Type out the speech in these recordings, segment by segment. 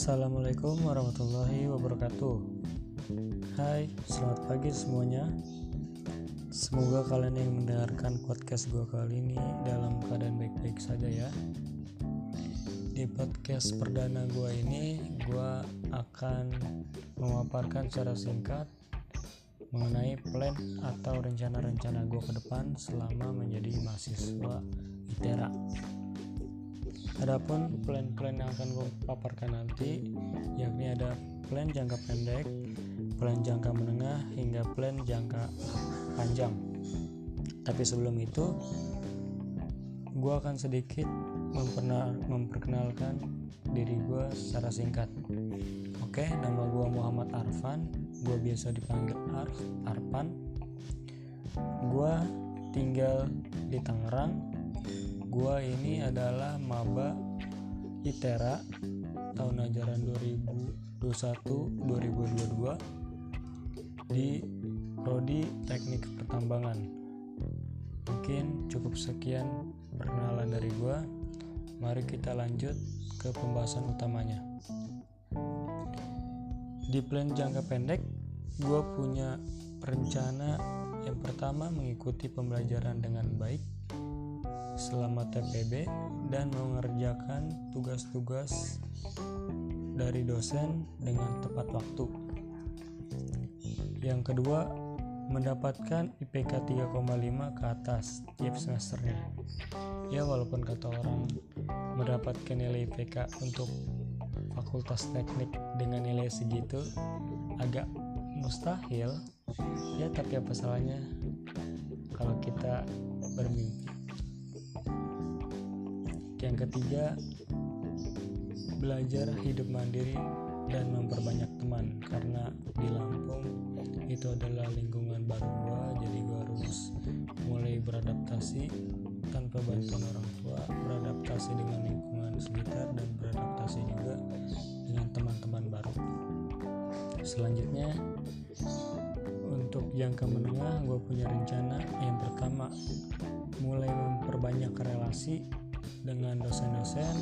Assalamualaikum warahmatullahi wabarakatuh. Hai, selamat pagi semuanya. Semoga kalian yang mendengarkan podcast gue kali ini dalam keadaan baik-baik saja ya. Di podcast perdana gue ini gue akan memaparkan secara singkat mengenai plan atau rencana-rencana gue ke depan selama menjadi mahasiswa ITERA Adapun plan-plan yang akan gue paparkan nanti, yakni ada plan jangka pendek, plan jangka menengah, hingga plan jangka panjang. Tapi sebelum itu, gue akan sedikit memperkenalkan diri gue secara singkat. Oke, nama gue Muhammad Arfan, gue biasa dipanggil Arf, Arpan. Gue tinggal di Tangerang, gua ini adalah maba ITERA tahun ajaran 2021-2022 di prodi Teknik Pertambangan. Mungkin cukup sekian perkenalan dari gua. Mari kita lanjut ke pembahasan utamanya. Di plan jangka pendek, gue punya rencana yang pertama mengikuti pembelajaran dengan baik selama TPB dan mengerjakan tugas-tugas dari dosen dengan tepat waktu. Yang kedua, mendapatkan IPK 3,5 ke atas tiap semesternya. Ya walaupun kata orang mendapatkan nilai IPK untuk fakultas teknik dengan nilai segitu agak mustahil ya tapi apa salahnya kalau kita bermimpi yang ketiga, belajar hidup mandiri dan memperbanyak teman. Karena di Lampung itu adalah lingkungan baru gua jadi gua harus mulai beradaptasi tanpa bantuan orang tua beradaptasi dengan lingkungan sekitar dan beradaptasi juga dengan teman-teman baru. Selanjutnya untuk jangka menengah gue punya rencana yang pertama mulai memperbanyak relasi dengan dosen-dosen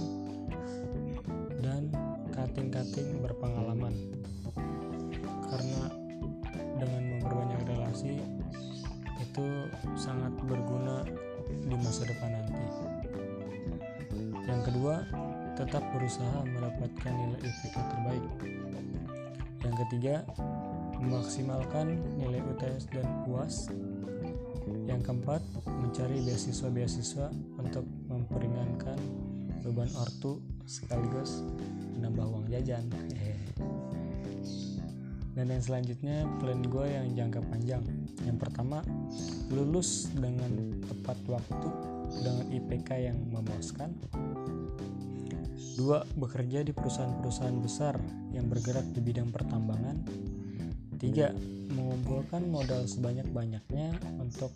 dan kating-kating berpengalaman. Karena dengan memperbanyak relasi itu sangat berguna di masa depan nanti. Yang kedua tetap berusaha mendapatkan nilai IPK terbaik. Yang ketiga memaksimalkan nilai UTS dan UAS yang keempat, mencari beasiswa-beasiswa untuk memperingankan beban ortu sekaligus menambah uang jajan. Dan yang selanjutnya plan gue yang jangka panjang. Yang pertama, lulus dengan tepat waktu dengan IPK yang memuaskan. Dua, bekerja di perusahaan-perusahaan besar yang bergerak di bidang pertambangan. Tiga, mengumpulkan modal sebanyak-banyaknya untuk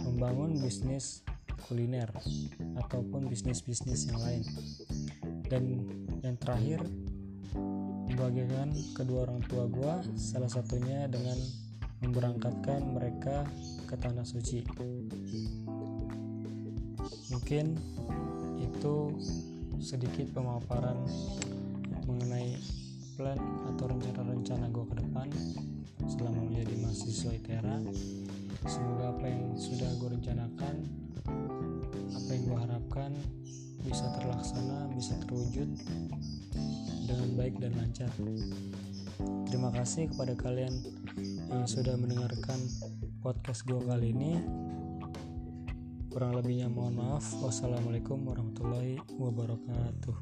membangun bisnis kuliner ataupun bisnis-bisnis yang lain. Dan yang terakhir membagikan kedua orang tua gue salah satunya dengan memberangkatkan mereka ke tanah suci. Mungkin itu sedikit pemaparan mengenai plan atau rencana-rencana gue ke depan selama menjadi mahasiswa ITERA semoga apa yang sudah gue rencanakan apa yang gue harapkan bisa terlaksana bisa terwujud dengan baik dan lancar. Terima kasih kepada kalian yang sudah mendengarkan podcast gue kali ini. Kurang lebihnya mohon maaf. Wassalamualaikum warahmatullahi wabarakatuh